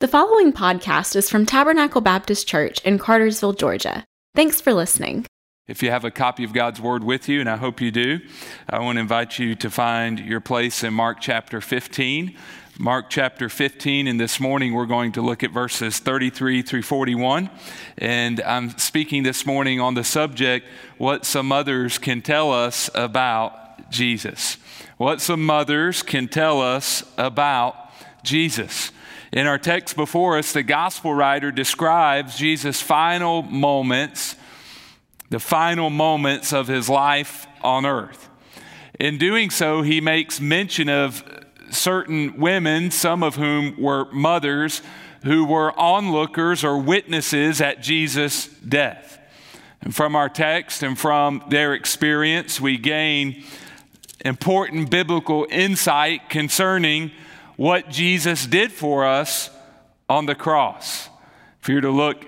The following podcast is from Tabernacle Baptist Church in Cartersville, Georgia. Thanks for listening. If you have a copy of God's Word with you, and I hope you do, I want to invite you to find your place in Mark chapter 15. Mark chapter 15, and this morning we're going to look at verses 33 through 41. And I'm speaking this morning on the subject what some others can tell us about Jesus. What some mothers can tell us about Jesus. In our text before us, the gospel writer describes Jesus' final moments, the final moments of his life on earth. In doing so, he makes mention of certain women, some of whom were mothers, who were onlookers or witnesses at Jesus' death. And from our text and from their experience, we gain important biblical insight concerning what Jesus did for us on the cross. If you were to look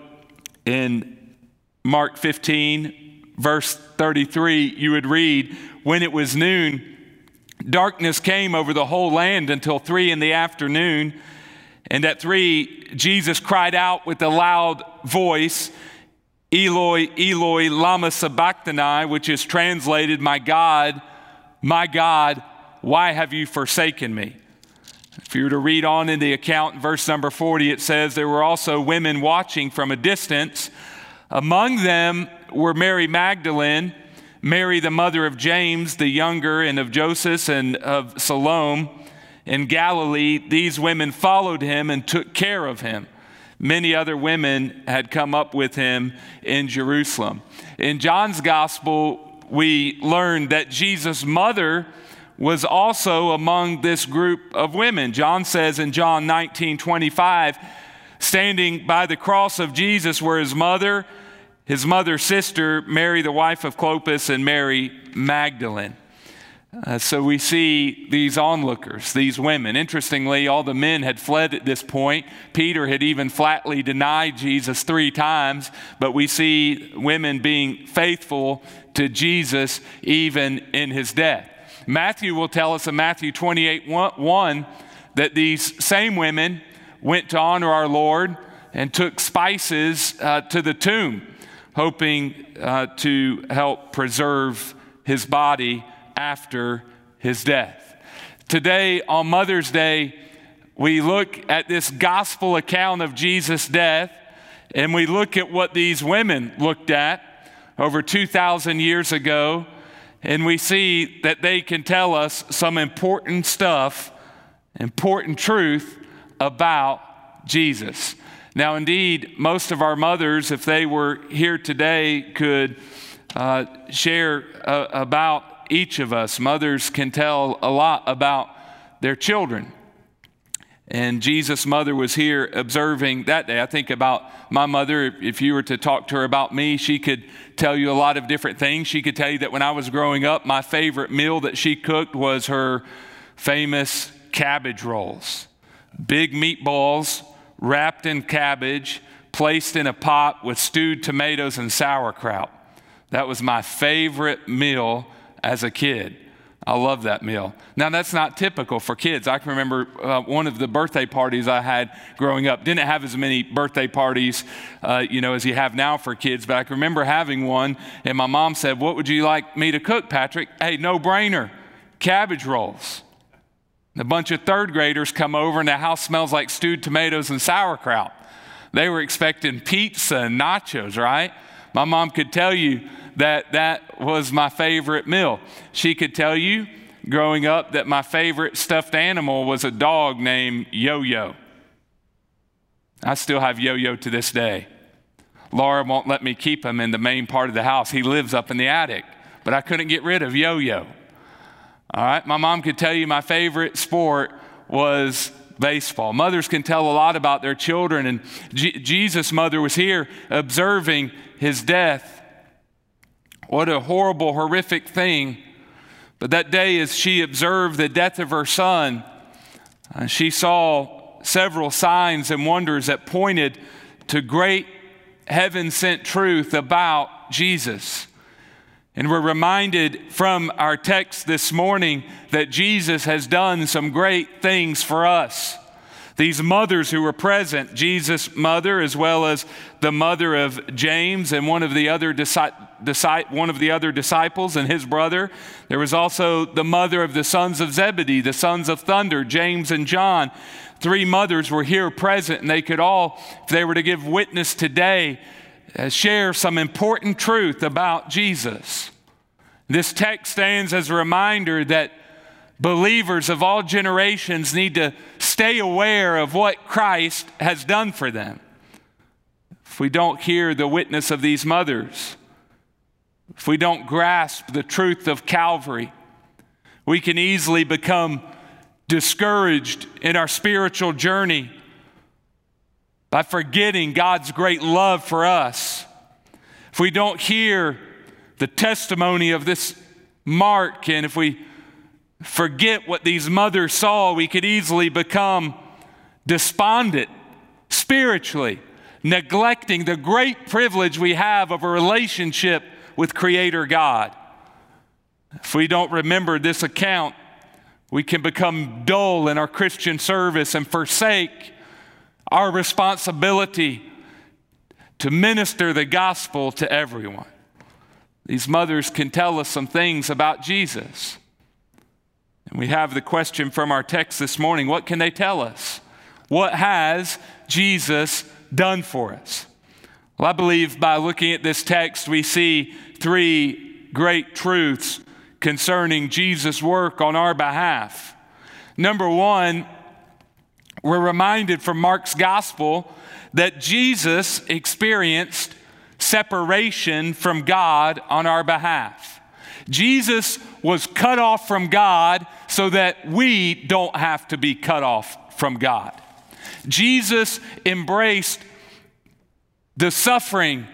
in Mark 15, verse 33, you would read, When it was noon, darkness came over the whole land until three in the afternoon. And at three, Jesus cried out with a loud voice, Eloi, Eloi, Lama Sabachthani, which is translated, My God, my God, why have you forsaken me? If you were to read on in the account, verse number 40, it says, There were also women watching from a distance. Among them were Mary Magdalene, Mary, the mother of James the younger, and of Joseph and of Salome. In Galilee, these women followed him and took care of him. Many other women had come up with him in Jerusalem. In John's gospel, we learn that Jesus' mother was also among this group of women. John says in John 19 25, standing by the cross of Jesus were his mother, his mother's sister, Mary, the wife of Clopas, and Mary Magdalene. Uh, so we see these onlookers, these women. Interestingly, all the men had fled at this point. Peter had even flatly denied Jesus three times, but we see women being faithful to Jesus even in his death. Matthew will tell us in Matthew 28 1 that these same women went to honor our Lord and took spices uh, to the tomb, hoping uh, to help preserve his body after his death. Today, on Mother's Day, we look at this gospel account of Jesus' death and we look at what these women looked at over 2,000 years ago and we see that they can tell us some important stuff, important truth about Jesus. Now, indeed, most of our mothers, if they were here today, could uh, share uh, about each of us. Mothers can tell a lot about their children. And Jesus' mother was here observing that day. I think about my mother. If you were to talk to her about me, she could tell you a lot of different things. She could tell you that when I was growing up, my favorite meal that she cooked was her famous cabbage rolls. Big meatballs wrapped in cabbage, placed in a pot with stewed tomatoes and sauerkraut. That was my favorite meal as a kid. I love that meal. Now, that's not typical for kids. I can remember uh, one of the birthday parties I had growing up. Didn't have as many birthday parties, uh, you know, as you have now for kids, but I can remember having one, and my mom said, What would you like me to cook, Patrick? Hey, no brainer cabbage rolls. A bunch of third graders come over, and the house smells like stewed tomatoes and sauerkraut. They were expecting pizza and nachos, right? My mom could tell you that that was my favorite meal. She could tell you growing up that my favorite stuffed animal was a dog named Yo Yo. I still have Yo Yo to this day. Laura won't let me keep him in the main part of the house. He lives up in the attic, but I couldn't get rid of Yo Yo. All right, my mom could tell you my favorite sport was baseball. Mothers can tell a lot about their children, and G- Jesus' mother was here observing his death what a horrible, horrific thing. But that day, as she observed the death of her son, uh, she saw several signs and wonders that pointed to great heaven sent truth about Jesus. And we're reminded from our text this morning that Jesus has done some great things for us These mothers who were present, Jesus' mother, as well as the mother of James and one of the other one of the other disciples and his brother. There was also the mother of the sons of Zebedee, the sons of thunder, James and John. Three mothers were here present, and they could all, if they were to give witness today, uh, share some important truth about Jesus. This text stands as a reminder that believers of all generations need to stay aware of what Christ has done for them. If we don't hear the witness of these mothers, if we don't grasp the truth of Calvary, we can easily become discouraged in our spiritual journey by forgetting God's great love for us. If we don't hear the testimony of this Mark, and if we forget what these mothers saw, we could easily become despondent spiritually, neglecting the great privilege we have of a relationship with Creator God. If we don't remember this account, we can become dull in our Christian service and forsake our responsibility to minister the gospel to everyone. These mothers can tell us some things about Jesus. And we have the question from our text this morning what can they tell us? What has Jesus done for us? Well, I believe by looking at this text, we see three great truths concerning Jesus' work on our behalf. Number one, we're reminded from Mark's gospel that Jesus experienced separation from God on our behalf. Jesus was cut off from God so that we don't have to be cut off from God. Jesus embraced the suffering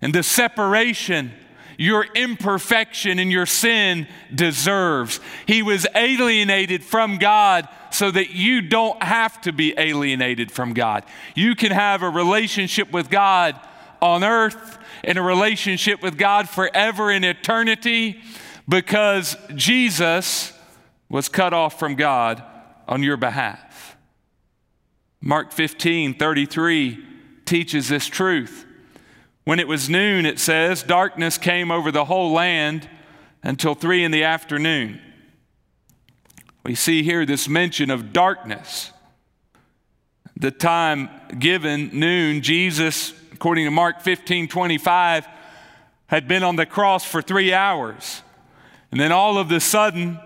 and the separation your imperfection and your sin deserves. He was alienated from God so that you don't have to be alienated from God. You can have a relationship with God on earth and a relationship with God forever in eternity because Jesus was cut off from God on your behalf. Mark 15 33 teaches this truth. When it was noon, it says, darkness came over the whole land until three in the afternoon. We see here this mention of darkness. The time given, noon, Jesus, according to Mark 15 25, had been on the cross for three hours. And then all of a sudden,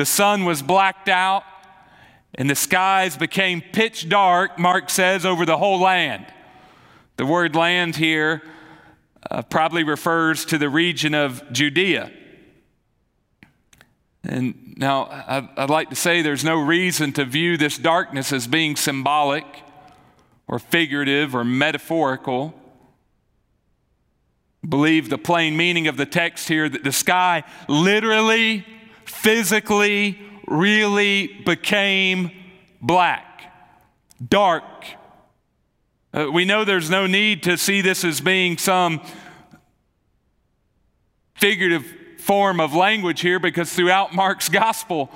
the sun was blacked out and the skies became pitch dark, Mark says, over the whole land. The word land here uh, probably refers to the region of Judea. And now, I'd like to say there's no reason to view this darkness as being symbolic or figurative or metaphorical. Believe the plain meaning of the text here that the sky literally, physically, really became black, dark uh, we know there's no need to see this as being some figurative form of language here because throughout Mark's gospel,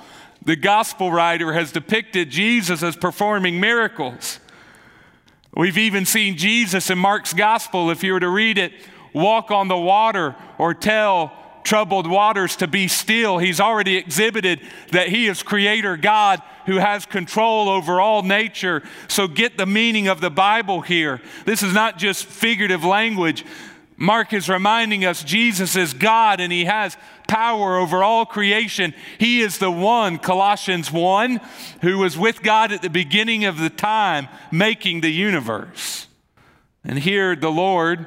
the gospel writer has depicted Jesus as performing miracles. We've even seen Jesus in Mark's gospel, if you were to read it, walk on the water or tell troubled waters to be still. He's already exhibited that he is creator God who has control over all nature. So get the meaning of the Bible here. This is not just figurative language. Mark is reminding us Jesus is God and he has power over all creation. He is the one, Colossians 1, who was with God at the beginning of the time, making the universe. And here the Lord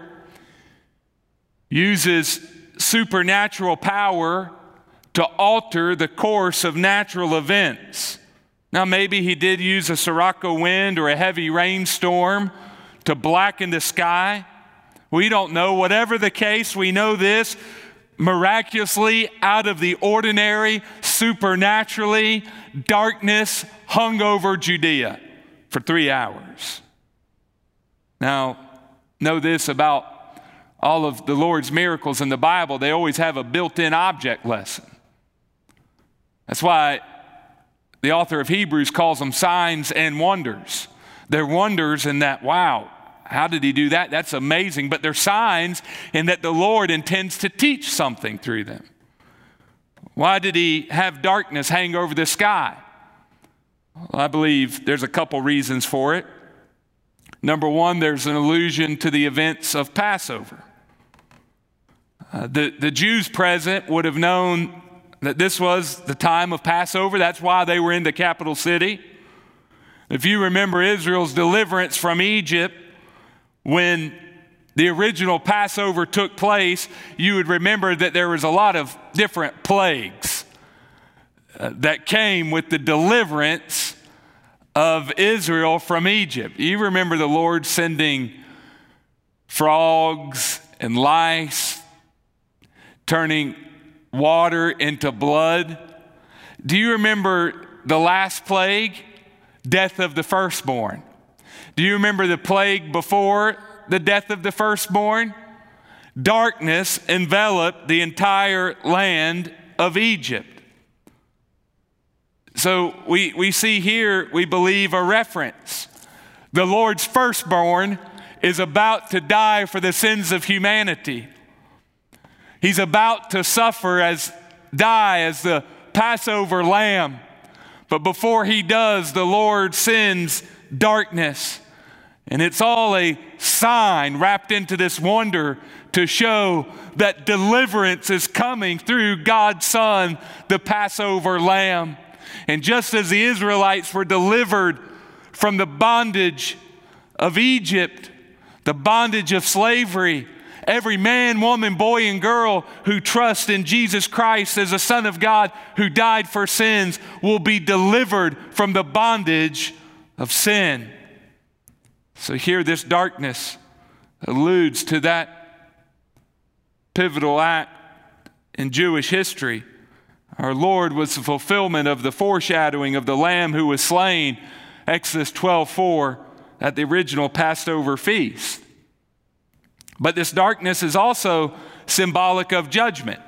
uses supernatural power to alter the course of natural events. Now, maybe he did use a sirocco wind or a heavy rainstorm to blacken the sky. We don't know. Whatever the case, we know this miraculously, out of the ordinary, supernaturally, darkness hung over Judea for three hours. Now, know this about all of the Lord's miracles in the Bible, they always have a built in object lesson. That's why the author of Hebrews calls them signs and wonders. They're wonders in that, wow, how did he do that? That's amazing. But they're signs in that the Lord intends to teach something through them. Why did he have darkness hang over the sky? Well, I believe there's a couple reasons for it. Number one, there's an allusion to the events of Passover. Uh, the, the Jews present would have known that this was the time of Passover. That's why they were in the capital city. If you remember Israel's deliverance from Egypt, when the original Passover took place, you would remember that there was a lot of different plagues uh, that came with the deliverance of Israel from Egypt. You remember the Lord sending frogs and lice, turning water into blood. Do you remember the last plague? Death of the firstborn. Do you remember the plague before the death of the firstborn? Darkness enveloped the entire land of Egypt. So we, we see here, we believe, a reference. The Lord's firstborn is about to die for the sins of humanity. He's about to suffer as die as the Passover lamb. But before he does, the Lord sends darkness. And it's all a sign wrapped into this wonder to show that deliverance is coming through God's Son, the Passover lamb. And just as the Israelites were delivered from the bondage of Egypt, the bondage of slavery, Every man, woman, boy, and girl who trusts in Jesus Christ as the Son of God who died for sins will be delivered from the bondage of sin. So, here, this darkness alludes to that pivotal act in Jewish history. Our Lord was the fulfillment of the foreshadowing of the Lamb who was slain, Exodus 12 4, at the original Passover feast. But this darkness is also symbolic of judgment.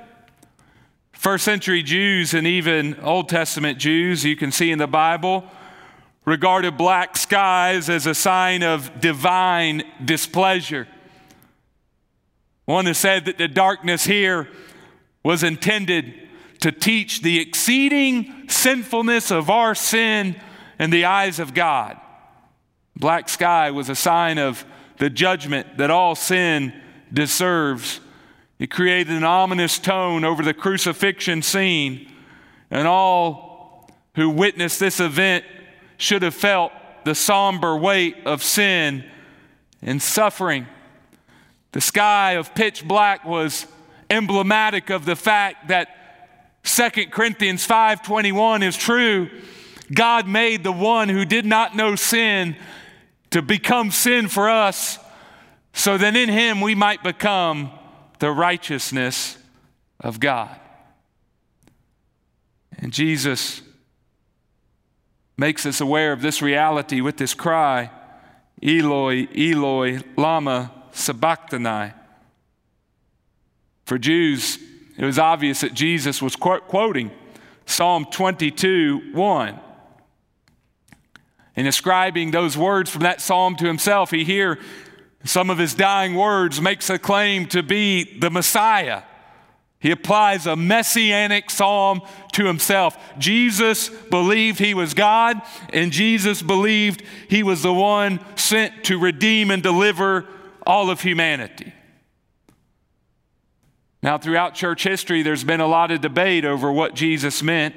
First century Jews and even Old Testament Jews, you can see in the Bible, regarded black skies as a sign of divine displeasure. One has said that the darkness here was intended to teach the exceeding sinfulness of our sin in the eyes of God. Black sky was a sign of the judgment that all sin deserves. It created an ominous tone over the crucifixion scene, and all who witnessed this event should have felt the somber weight of sin and suffering. The sky of pitch black was emblematic of the fact that 2 Corinthians 5:21 is true. God made the one who did not know sin to become sin for us, so that in him we might become the righteousness of God. And Jesus makes us aware of this reality with this cry Eloi, Eloi, Lama Sabachthani. For Jews, it was obvious that Jesus was quoting Psalm 22 1 in ascribing those words from that psalm to himself, he here, some of his dying words, makes a claim to be the Messiah. He applies a messianic psalm to himself. Jesus believed he was God, and Jesus believed he was the one sent to redeem and deliver all of humanity. Now, throughout church history, there's been a lot of debate over what Jesus meant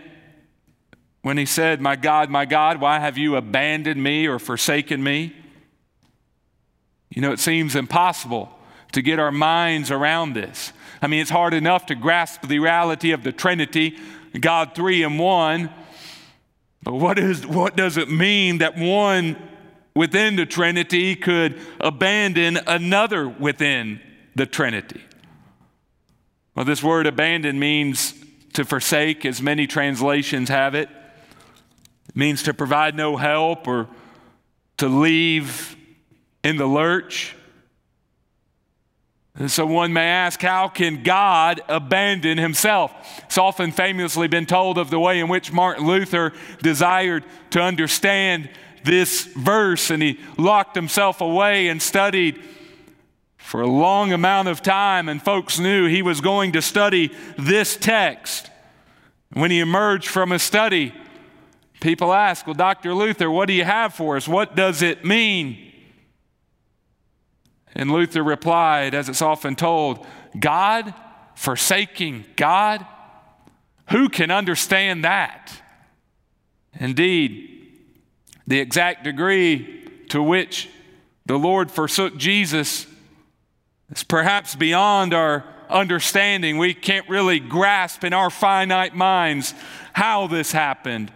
when he said, My God, my God, why have you abandoned me or forsaken me? You know, it seems impossible to get our minds around this. I mean, it's hard enough to grasp the reality of the Trinity, God three and one. But what, is, what does it mean that one within the Trinity could abandon another within the Trinity? Well, this word abandon means to forsake, as many translations have it. It means to provide no help or to leave in the lurch. And so one may ask, how can God abandon himself? It's often famously been told of the way in which Martin Luther desired to understand this verse, and he locked himself away and studied for a long amount of time, and folks knew he was going to study this text. When he emerged from his study, people asked, Well, Dr. Luther, what do you have for us? What does it mean? And Luther replied, as it's often told, God forsaking God? Who can understand that? Indeed, the exact degree to which the Lord forsook Jesus is perhaps beyond our understanding. We can't really grasp in our finite minds how this happened.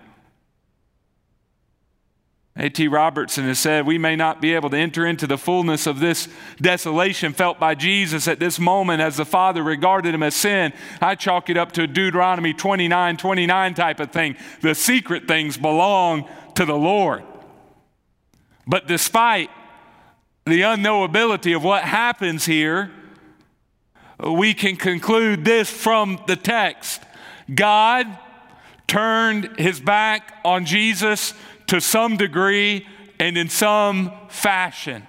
A.T. Robertson has said, We may not be able to enter into the fullness of this desolation felt by Jesus at this moment as the Father regarded him as sin. I chalk it up to a Deuteronomy 29 29 type of thing. The secret things belong to the Lord. But despite the unknowability of what happens here, we can conclude this from the text God turned his back on Jesus to some degree and in some fashion.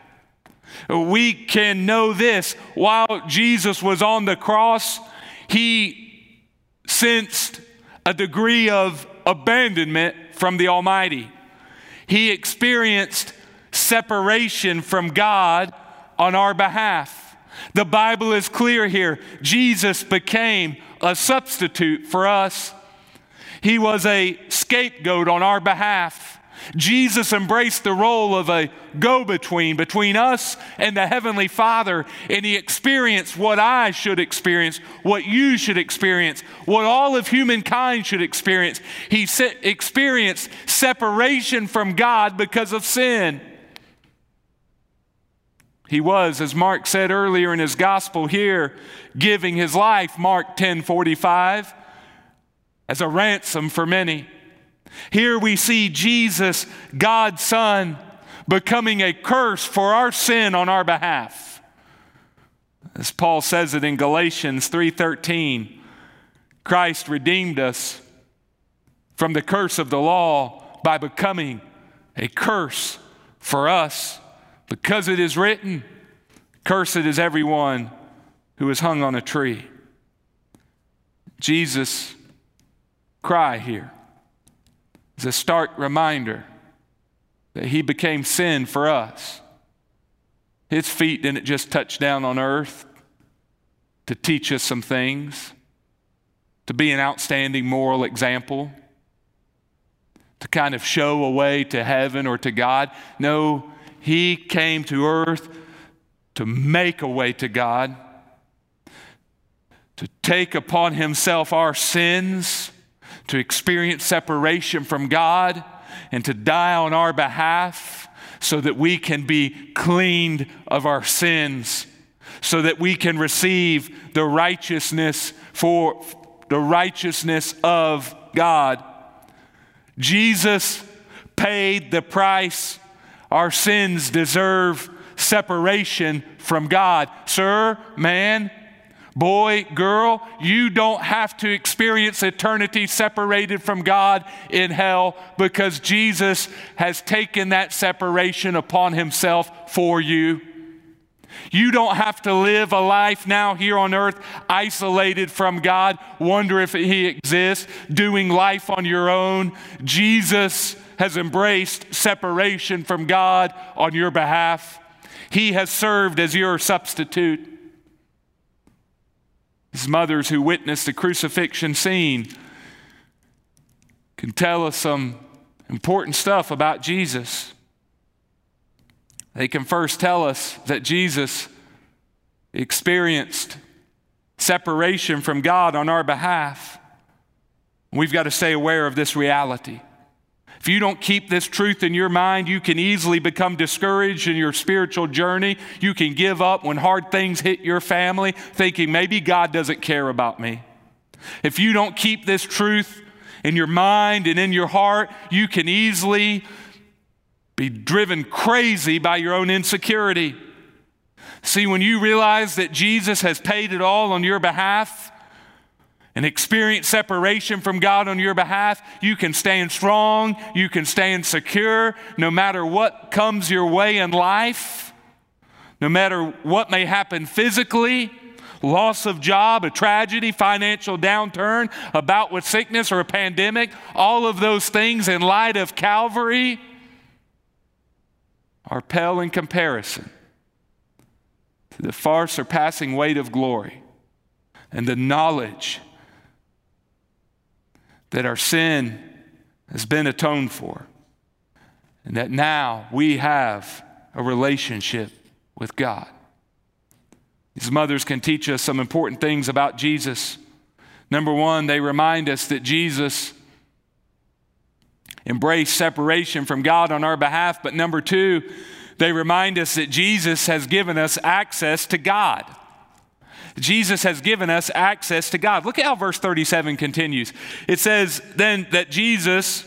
We can know this while Jesus was on the cross, he sensed a degree of abandonment from the Almighty. He experienced separation from God on our behalf. The Bible is clear here. Jesus became a substitute for us. He was a scapegoat on our behalf. Jesus embraced the role of a go between between us and the Heavenly Father, and He experienced what I should experience, what you should experience, what all of humankind should experience. He experienced separation from God because of sin. He was, as Mark said earlier in his gospel here, giving his life, Mark 10 45, as a ransom for many. Here we see Jesus, God's Son, becoming a curse for our sin on our behalf. As Paul says it in Galatians 3:13, Christ redeemed us from the curse of the law by becoming a curse for us because it is written, cursed is everyone who is hung on a tree. Jesus cry here is a stark reminder that he became sin for us. His feet didn't just touch down on earth to teach us some things, to be an outstanding moral example, to kind of show a way to heaven or to God. No, he came to earth to make a way to God, to take upon himself our sins to experience separation from God and to die on our behalf so that we can be cleaned of our sins, so that we can receive the righteousness for the righteousness of God. Jesus paid the price our sins deserve separation from God. Sir, man, Boy, girl, you don't have to experience eternity separated from God in hell because Jesus has taken that separation upon himself for you. You don't have to live a life now here on earth isolated from God, wonder if He exists, doing life on your own. Jesus has embraced separation from God on your behalf. He has served as your substitute. These mothers who witnessed the crucifixion scene can tell us some important stuff about Jesus. They can first tell us that Jesus experienced separation from God on our behalf. We've got to stay aware of this reality. If you don't keep this truth in your mind, you can easily become discouraged in your spiritual journey. You can give up when hard things hit your family, thinking maybe God doesn't care about me. If you don't keep this truth in your mind and in your heart, you can easily be driven crazy by your own insecurity. See, when you realize that Jesus has paid it all on your behalf and experience separation from God on your behalf, you can stand strong, you can stand secure no matter what comes your way in life, no matter what may happen physically loss of job, a tragedy, financial downturn, a bout with sickness or a pandemic, all of those things in light of Calvary are pale in comparison to the far surpassing weight of glory and the knowledge that our sin has been atoned for and that now we have a relationship with God. These mothers can teach us some important things about Jesus. Number one, they remind us that Jesus embraced separation from God on our behalf. But number two, they remind us that Jesus has given us access to God. Jesus has given us access to God. Look at how verse 37 continues. It says, Then that Jesus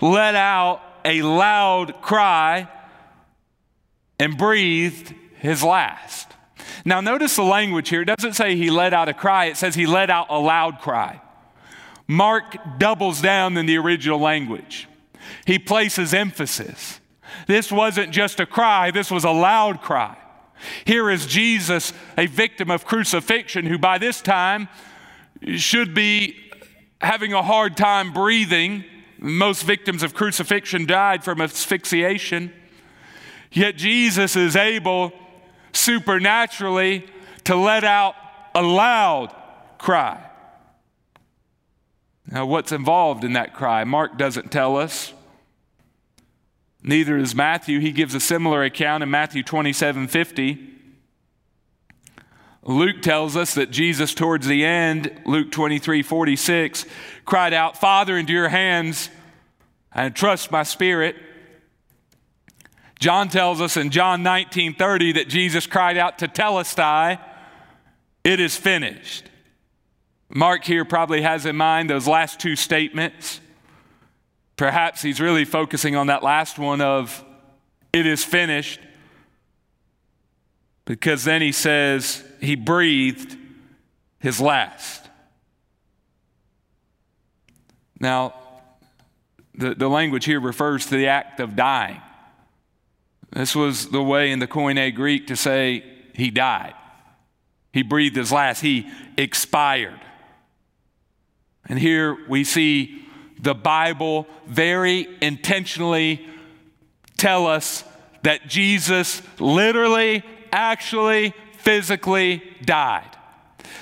let out a loud cry and breathed his last. Now, notice the language here. It doesn't say he let out a cry, it says he let out a loud cry. Mark doubles down in the original language, he places emphasis. This wasn't just a cry, this was a loud cry. Here is Jesus, a victim of crucifixion, who by this time should be having a hard time breathing. Most victims of crucifixion died from asphyxiation. Yet Jesus is able supernaturally to let out a loud cry. Now, what's involved in that cry? Mark doesn't tell us. Neither is Matthew. He gives a similar account in Matthew 27 50. Luke tells us that Jesus, towards the end, Luke 23 46, cried out, Father, into your hands I entrust my spirit. John tells us in John 19 30 that Jesus cried out tetelestai, It is finished. Mark here probably has in mind those last two statements. Perhaps he's really focusing on that last one of, It is finished. Because then he says, He breathed his last. Now, the, the language here refers to the act of dying. This was the way in the Koine Greek to say he died. He breathed his last, he expired. And here we see the Bible very intentionally tell us that Jesus literally, actually, physically died.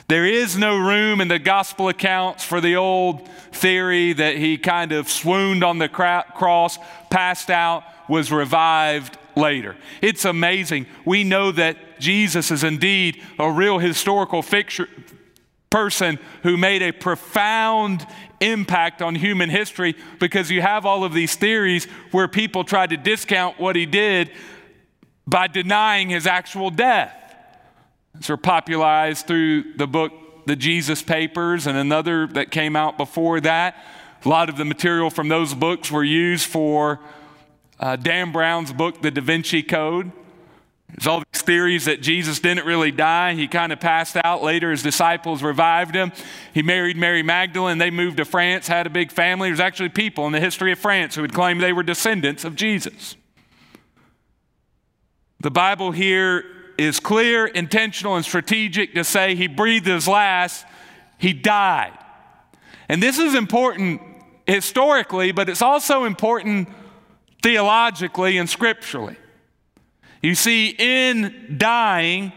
There is no room in the gospel accounts for the old theory that he kind of swooned on the cross, passed out, was revived later. It's amazing. We know that Jesus is indeed a real historical fixture, person who made a profound impact on human history because you have all of these theories where people tried to discount what he did by denying his actual death. These are popularized through the book The Jesus Papers and another that came out before that. A lot of the material from those books were used for uh, Dan Brown's book, The Da Vinci Code. There's all these theories that Jesus didn't really die. He kind of passed out. Later, his disciples revived him. He married Mary Magdalene. They moved to France, had a big family. There's actually people in the history of France who would claim they were descendants of Jesus. The Bible here is clear, intentional, and strategic to say he breathed his last, he died. And this is important historically, but it's also important theologically and scripturally. You see, in dying,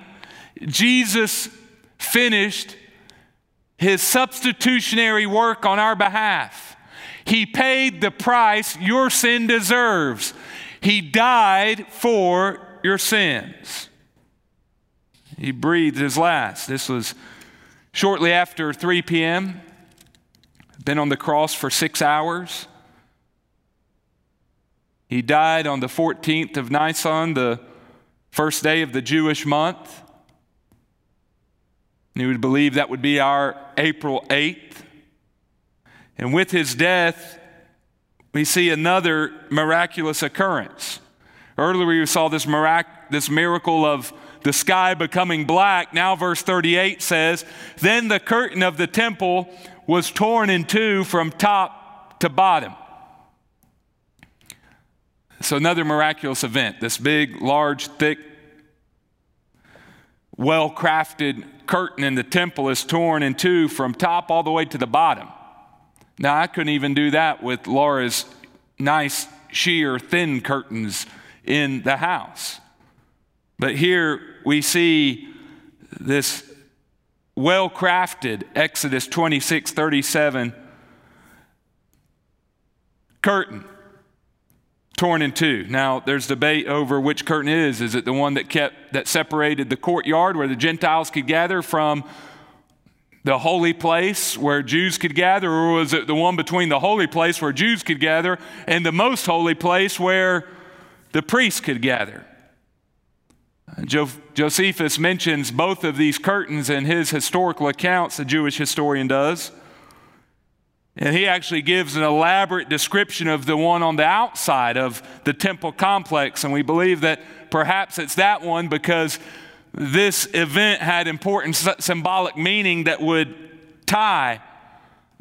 Jesus finished his substitutionary work on our behalf. He paid the price your sin deserves. He died for your sins. He breathed his last. This was shortly after 3 p.m. Been on the cross for six hours. He died on the 14th of Nisan, the first day of the Jewish month. And you would believe that would be our April 8th. And with his death, we see another miraculous occurrence. Earlier, we saw this, mirac- this miracle of the sky becoming black. Now, verse 38 says, Then the curtain of the temple was torn in two from top to bottom. So, another miraculous event. This big, large, thick, well crafted curtain in the temple is torn in two from top all the way to the bottom. Now, I couldn't even do that with Laura's nice, sheer, thin curtains in the house. But here we see this well crafted Exodus 26 37 curtain torn in two. Now, there's debate over which curtain it is. Is it the one that kept that separated the courtyard where the Gentiles could gather from the holy place where Jews could gather, or was it the one between the holy place where Jews could gather and the most holy place where the priests could gather? Jo- Josephus mentions both of these curtains in his historical accounts, the Jewish historian does. And he actually gives an elaborate description of the one on the outside of the temple complex. And we believe that perhaps it's that one because this event had important symbolic meaning that would tie,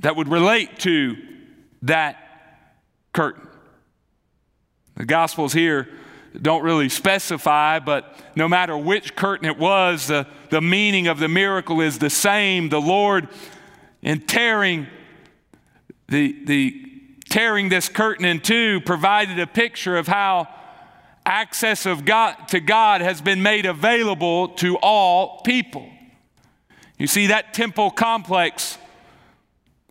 that would relate to that curtain. The Gospels here don't really specify, but no matter which curtain it was, the, the meaning of the miracle is the same. The Lord, in tearing the, the tearing this curtain in two, provided a picture of how access of God to God has been made available to all people. You see, that temple complex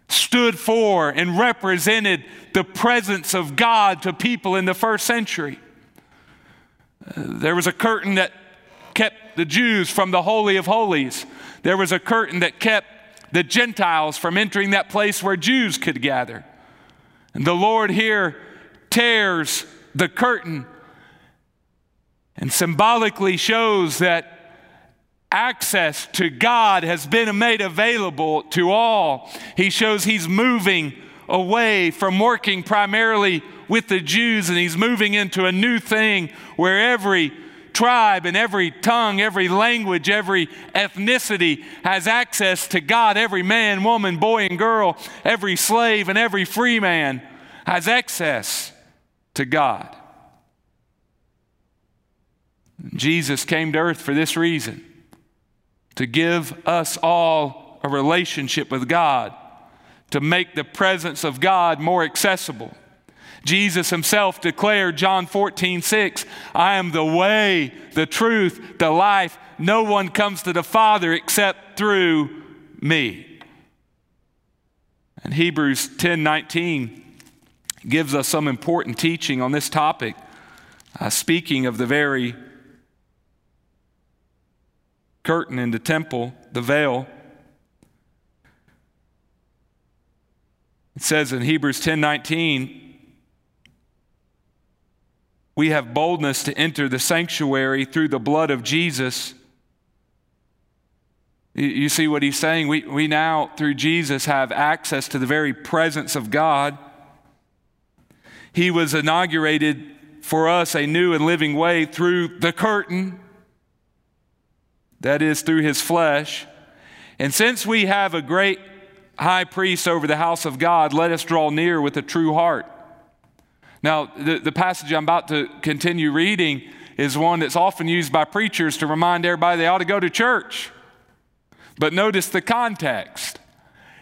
stood for and represented the presence of God to people in the first century. There was a curtain that kept the Jews from the Holy of Holies. There was a curtain that kept the Gentiles from entering that place where Jews could gather. And the Lord here tears the curtain and symbolically shows that access to God has been made available to all. He shows he's moving away from working primarily with the Jews and he's moving into a new thing where every tribe and every tongue, every language, every ethnicity has access to God. Every man, woman, boy, and girl, every slave and every free man has access to God. Jesus came to earth for this reason to give us all a relationship with God, to make the presence of God more accessible. Jesus himself declared, John 14, 6, I am the way, the truth, the life. No one comes to the Father except through me. And Hebrews 10, 19 gives us some important teaching on this topic, uh, speaking of the very curtain in the temple, the veil. It says in Hebrews 10:19, we have boldness to enter the sanctuary through the blood of Jesus. You see what he's saying? We, we now, through Jesus, have access to the very presence of God. He was inaugurated for us a new and living way through the curtain that is, through his flesh. And since we have a great high priest over the house of God, let us draw near with a true heart. Now, the, the passage I'm about to continue reading is one that's often used by preachers to remind everybody they ought to go to church. But notice the context.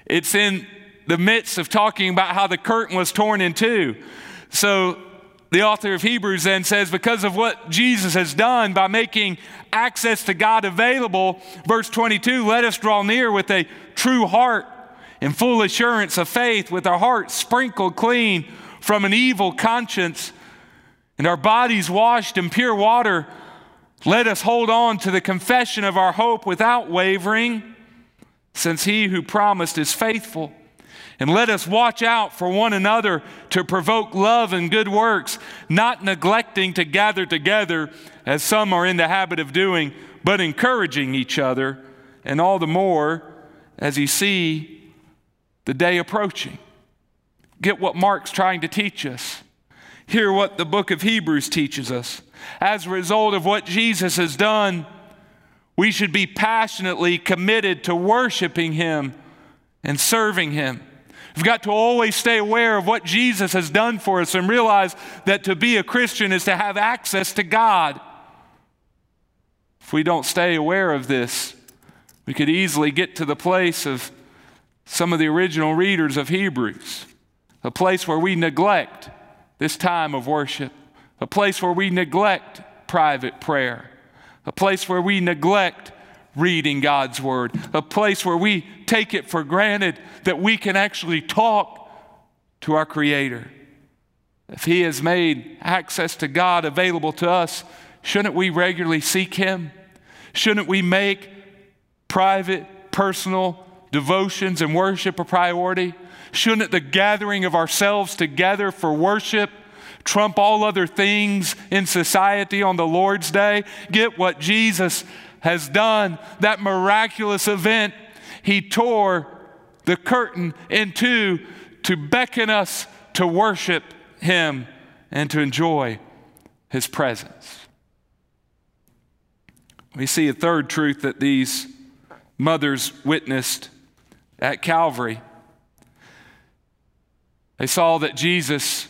It's in the midst of talking about how the curtain was torn in two. So the author of Hebrews then says, because of what Jesus has done by making access to God available, verse 22, let us draw near with a true heart in full assurance of faith, with our hearts sprinkled clean from an evil conscience and our bodies washed in pure water. Let us hold on to the confession of our hope without wavering, since he who promised is faithful. And let us watch out for one another to provoke love and good works, not neglecting to gather together as some are in the habit of doing, but encouraging each other, and all the more as you see the day approaching. Get what Mark's trying to teach us. Hear what the book of Hebrews teaches us. As a result of what Jesus has done, We should be passionately committed to worshiping Him and serving Him. We've got to always stay aware of what Jesus has done for us and realize that to be a Christian is to have access to God. If we don't stay aware of this, we could easily get to the place of some of the original readers of Hebrews, a place where we neglect this time of worship, a place where we neglect private prayer, a place where we neglect reading God's Word, a place where we take it for granted that we can actually talk to our Creator. If He has made access to God available to us, shouldn't we regularly seek Him? Shouldn't we make private, personal devotions and worship a priority? Shouldn't the gathering of ourselves together for worship trump all other things in society on the Lord's day? Get what Jesus has done, that miraculous event. He tore the curtain in two to beckon us to worship Him and to enjoy His presence. We see a third truth that these mothers witnessed at Calvary. They saw that Jesus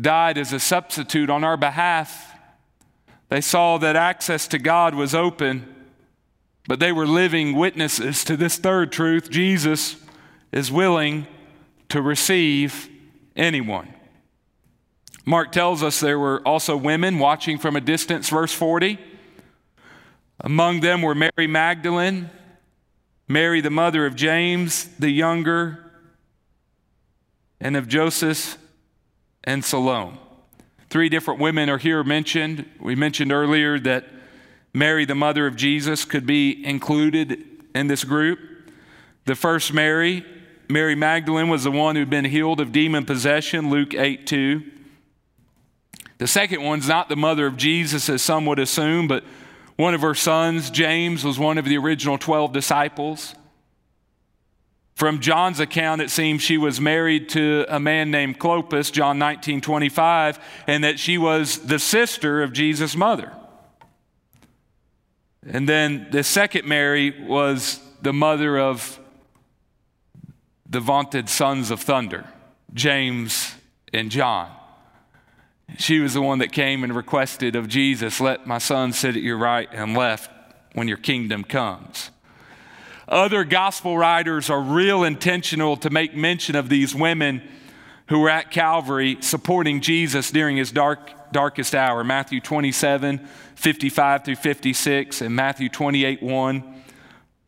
died as a substitute on our behalf. They saw that access to God was open, but they were living witnesses to this third truth Jesus is willing to receive anyone. Mark tells us there were also women watching from a distance, verse 40. Among them were Mary Magdalene, Mary, the mother of James the younger, and of Joseph and Salome. Three different women are here mentioned. We mentioned earlier that Mary, the mother of Jesus, could be included in this group. The first Mary, Mary Magdalene, was the one who'd been healed of demon possession, Luke 8 2. The second one's not the mother of Jesus, as some would assume, but one of her sons, James, was one of the original 12 disciples. From John's account, it seems she was married to a man named Clopas, John 19 25, and that she was the sister of Jesus' mother. And then the second Mary was the mother of the vaunted sons of thunder, James and John. She was the one that came and requested of Jesus, Let my son sit at your right and left when your kingdom comes. Other gospel writers are real intentional to make mention of these women who were at Calvary supporting Jesus during his dark, darkest hour. Matthew 27, 55 through 56, and Matthew 28, 1,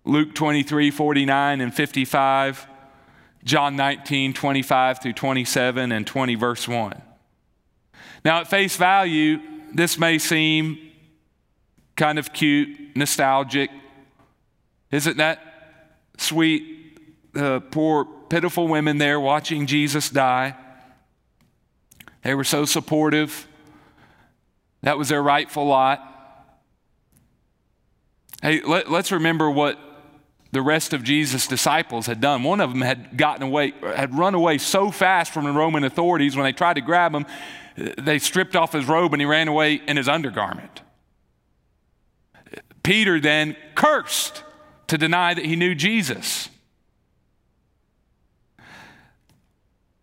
Luke 23, 49 and 55, John 19, 25 through 27, and 20, verse 1. Now, at face value, this may seem kind of cute, nostalgic. Isn't that sweet, uh, poor, pitiful women there watching Jesus die. They were so supportive. That was their rightful lot. Hey, let, us remember what the rest of Jesus' disciples had done. One of them had gotten away, had run away so fast from the Roman authorities when they tried to grab him, they stripped off his robe and he ran away in his undergarment. Peter then cursed to deny that he knew Jesus.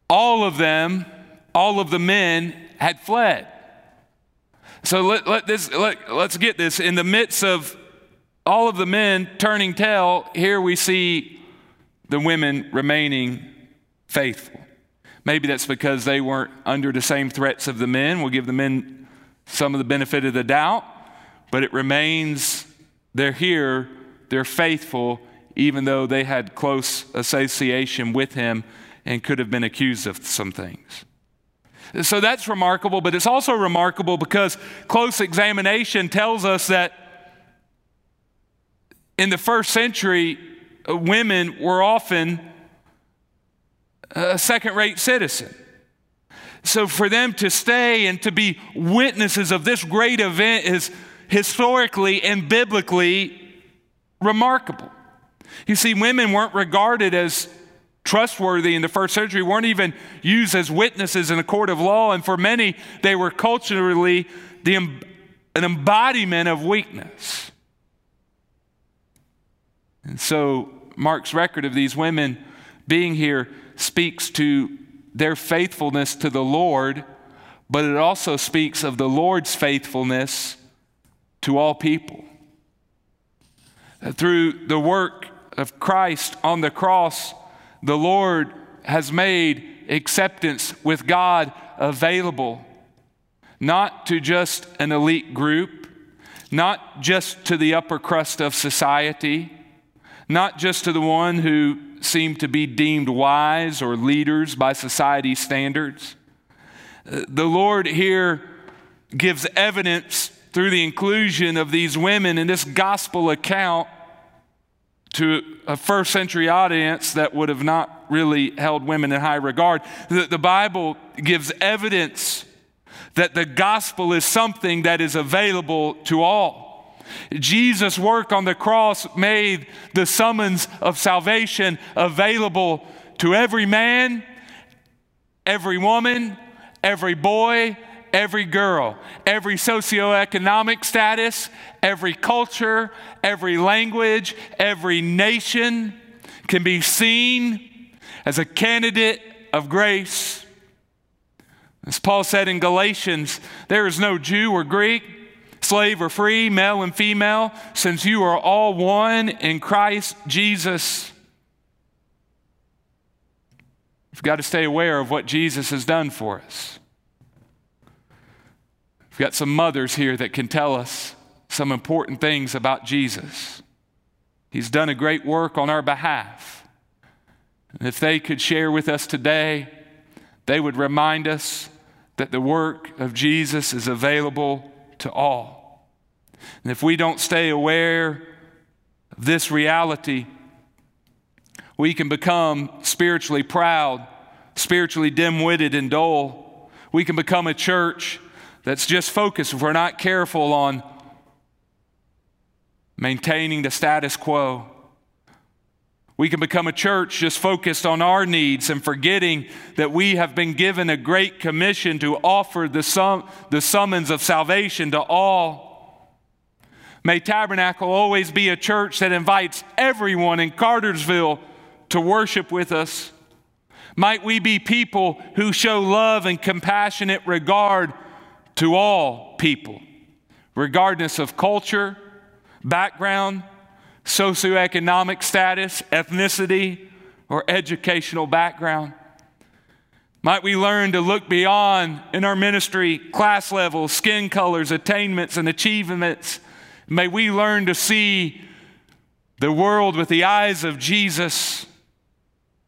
All of them, all of the men had fled. So let, let this, let, let's get this. In the midst of all of the men turning tail, here we see the women remaining faithful. Maybe that's because they weren't under the same threats of the men. We'll give the men some of the benefit of the doubt, but it remains they're here they're faithful even though they had close association with him and could have been accused of some things. So that's remarkable, but it's also remarkable because close examination tells us that in the first century, uh, women were often a second rate citizen. So for them to stay and to be witnesses of this great event is historically and biblically remarkable. You see, women weren't regarded as trustworthy in the first century, weren't even used as witnesses in a court of law, and for many, they were culturally the, an embodiment of weakness. And so Mark's record of these women being here speaks to their faithfulness to the Lord, but it also speaks of the Lord's faithfulness to all people. Through the work of Christ on the cross, the Lord has made acceptance with God available, not to just an elite group, not just to the upper crust of society, not just to the one who seemed to be deemed wise or leaders by society's standards. The Lord here gives evidence through the inclusion of these women in this gospel account to a first century audience that would have not really held women in high regard. The, the, Bible gives evidence that the gospel is something that is available to all. Jesus' work on the cross made the summons of salvation available to every man, every woman, every boy, every girl, every socioeconomic status, every culture, every language, every nation can be seen as a candidate of grace. As Paul said in Galatians, there is no Jew or Greek, slave or free, male and female, since you are all one in Christ Jesus. We've got to stay aware of what Jesus has done for us. We've got some mothers here that can tell us some important things about Jesus. He's done a great work on our behalf. And if they could share with us today, they would remind us that the work of Jesus is available to all. And if we don't stay aware of this reality, we can become spiritually proud, spiritually dim witted, and dull. We can become a church that's just focused, if we're not careful, on maintaining the status quo. We can become a church just focused on our needs and forgetting that we have been given a great commission to offer the, sum, the summons of salvation to all. May Tabernacle always be a church that invites everyone in Cartersville to worship with us. Might we be people who show love and compassionate regard to all people, regardless of culture, background, socioeconomic status, ethnicity, or educational background. Might we learn to look beyond in our ministry class levels, skin colors, attainments, and achievements. May we learn to see the world with the eyes of Jesus,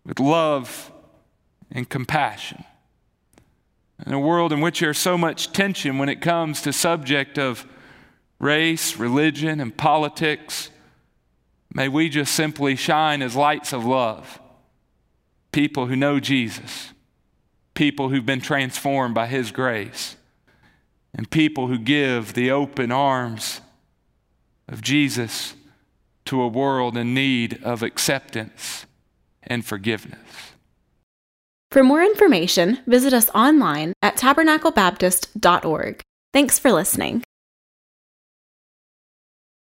with love and compassion. In a world in which there's so much tension when it comes to subject of race, religion, and politics, may we just simply shine as lights of love. People who know Jesus, people who've been transformed by His grace, and people who give the open arms of Jesus to a world in need of acceptance and forgiveness. For more information, visit us online at tabernaclebaptist.org. Thanks for listening.